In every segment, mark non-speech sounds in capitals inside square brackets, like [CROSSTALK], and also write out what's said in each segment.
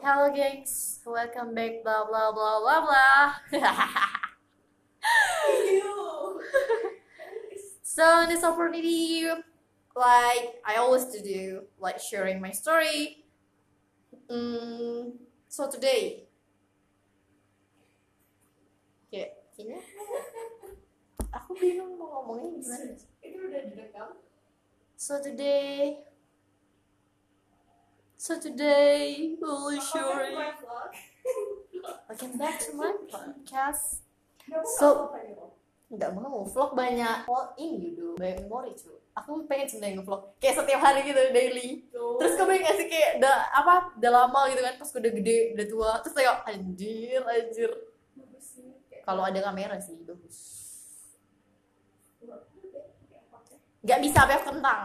Hello gengs, welcome back blah blah blah blah blah. [LAUGHS] so in this opportunity, like I always do, like sharing my story. Mm, so today, kayak kayaknya aku bingung mau ngomongnya gimana. Itu udah direkam. So today, so today, holy story. Welcome back to my [LAUGHS] [LAUGHS] podcast. So- nggak mau. Vlog banyak. Oh ini dulu banyak memori cuy aku pengen sebenarnya nge-vlog. Kayak setiap hari gitu daily. Terus kamu nggak sih kayak udah apa udah lama gitu kan pas udah gede udah tua. Terus kayak anjir anjir. Kalau ada kamera sih bagus. Nggak bisa apa kentang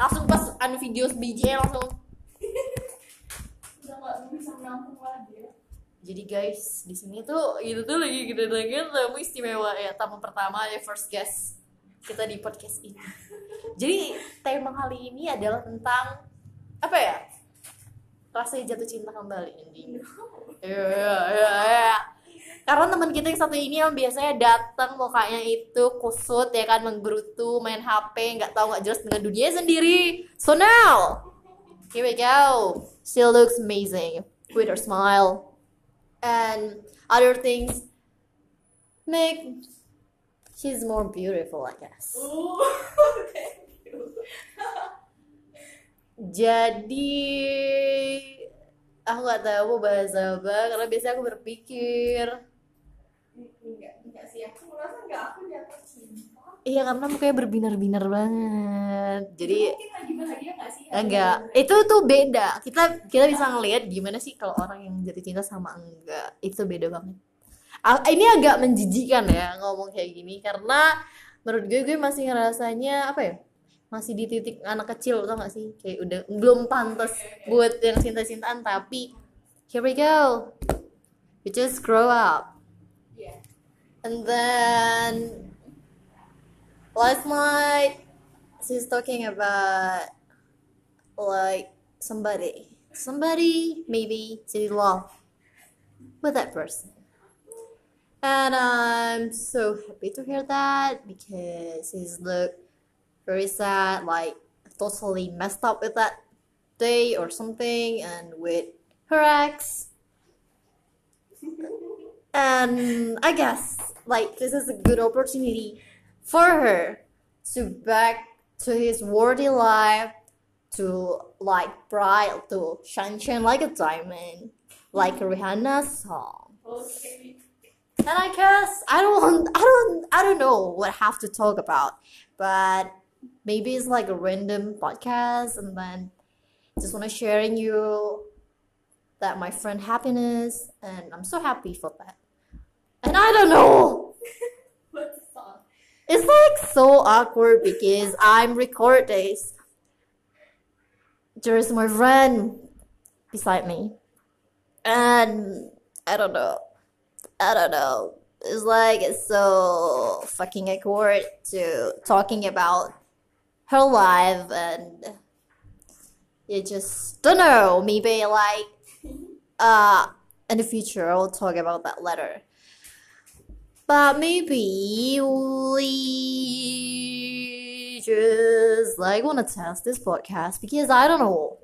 langsung pas anu video biji langsung ya. jadi guys di sini tuh itu tuh lagi kita lagi tamu istimewa ya tamu pertama ya first guest kita di podcast ini. Jadi tema kali ini adalah tentang apa ya? Rasa jatuh cinta kembali ini Iya, iya, iya, karena teman kita yang satu ini yang biasanya datang mukanya itu kusut ya kan menggerutu main HP nggak tahu nggak jelas dengan dunia sendiri. So now here we go. She looks amazing with her smile and other things make she's more beautiful I guess [LAUGHS] thank you. [LAUGHS] jadi aku nggak tahu mau bahas apa karena biasanya aku berpikir Enggak, enggak sih. Aku merasa enggak aku cinta. Iya karena mukanya berbinar-binar banget. Jadi enggak sih? enggak. Itu tuh beda. Kita kita bisa ngelihat gimana sih kalau orang yang jatuh cinta sama enggak. Itu beda banget. Ini agak menjijikan ya ngomong kayak gini. Karena menurut gue gue masih ngerasanya apa ya masih di titik anak kecil tau gak sih? Kayak udah belum pantas buat yang cinta-cintaan tapi here we go. We just grow up. Iya. and then last night she's talking about like somebody. Somebody maybe she love with that person. And i'm so happy to hear that because he's look very sad like totally messed up with that day or something and with her ex. And I guess like this is a good opportunity for her to back to his worthy life to like bright to shine shine like a diamond like Rihanna's song Oke. and I guess I don't I don't I don't know what I have to talk about but maybe it's like a random podcast and then just want to sharing you that my friend happiness and I'm so happy for that and I don't know? [LAUGHS] it's like so awkward because I'm recording. There's my friend beside me. And I don't know. I don't know. It's like it's so fucking awkward to talking about her life and you just don't know. Maybe like uh in the future I'll talk about that later. But maybe we just like want to test this podcast because I don't know.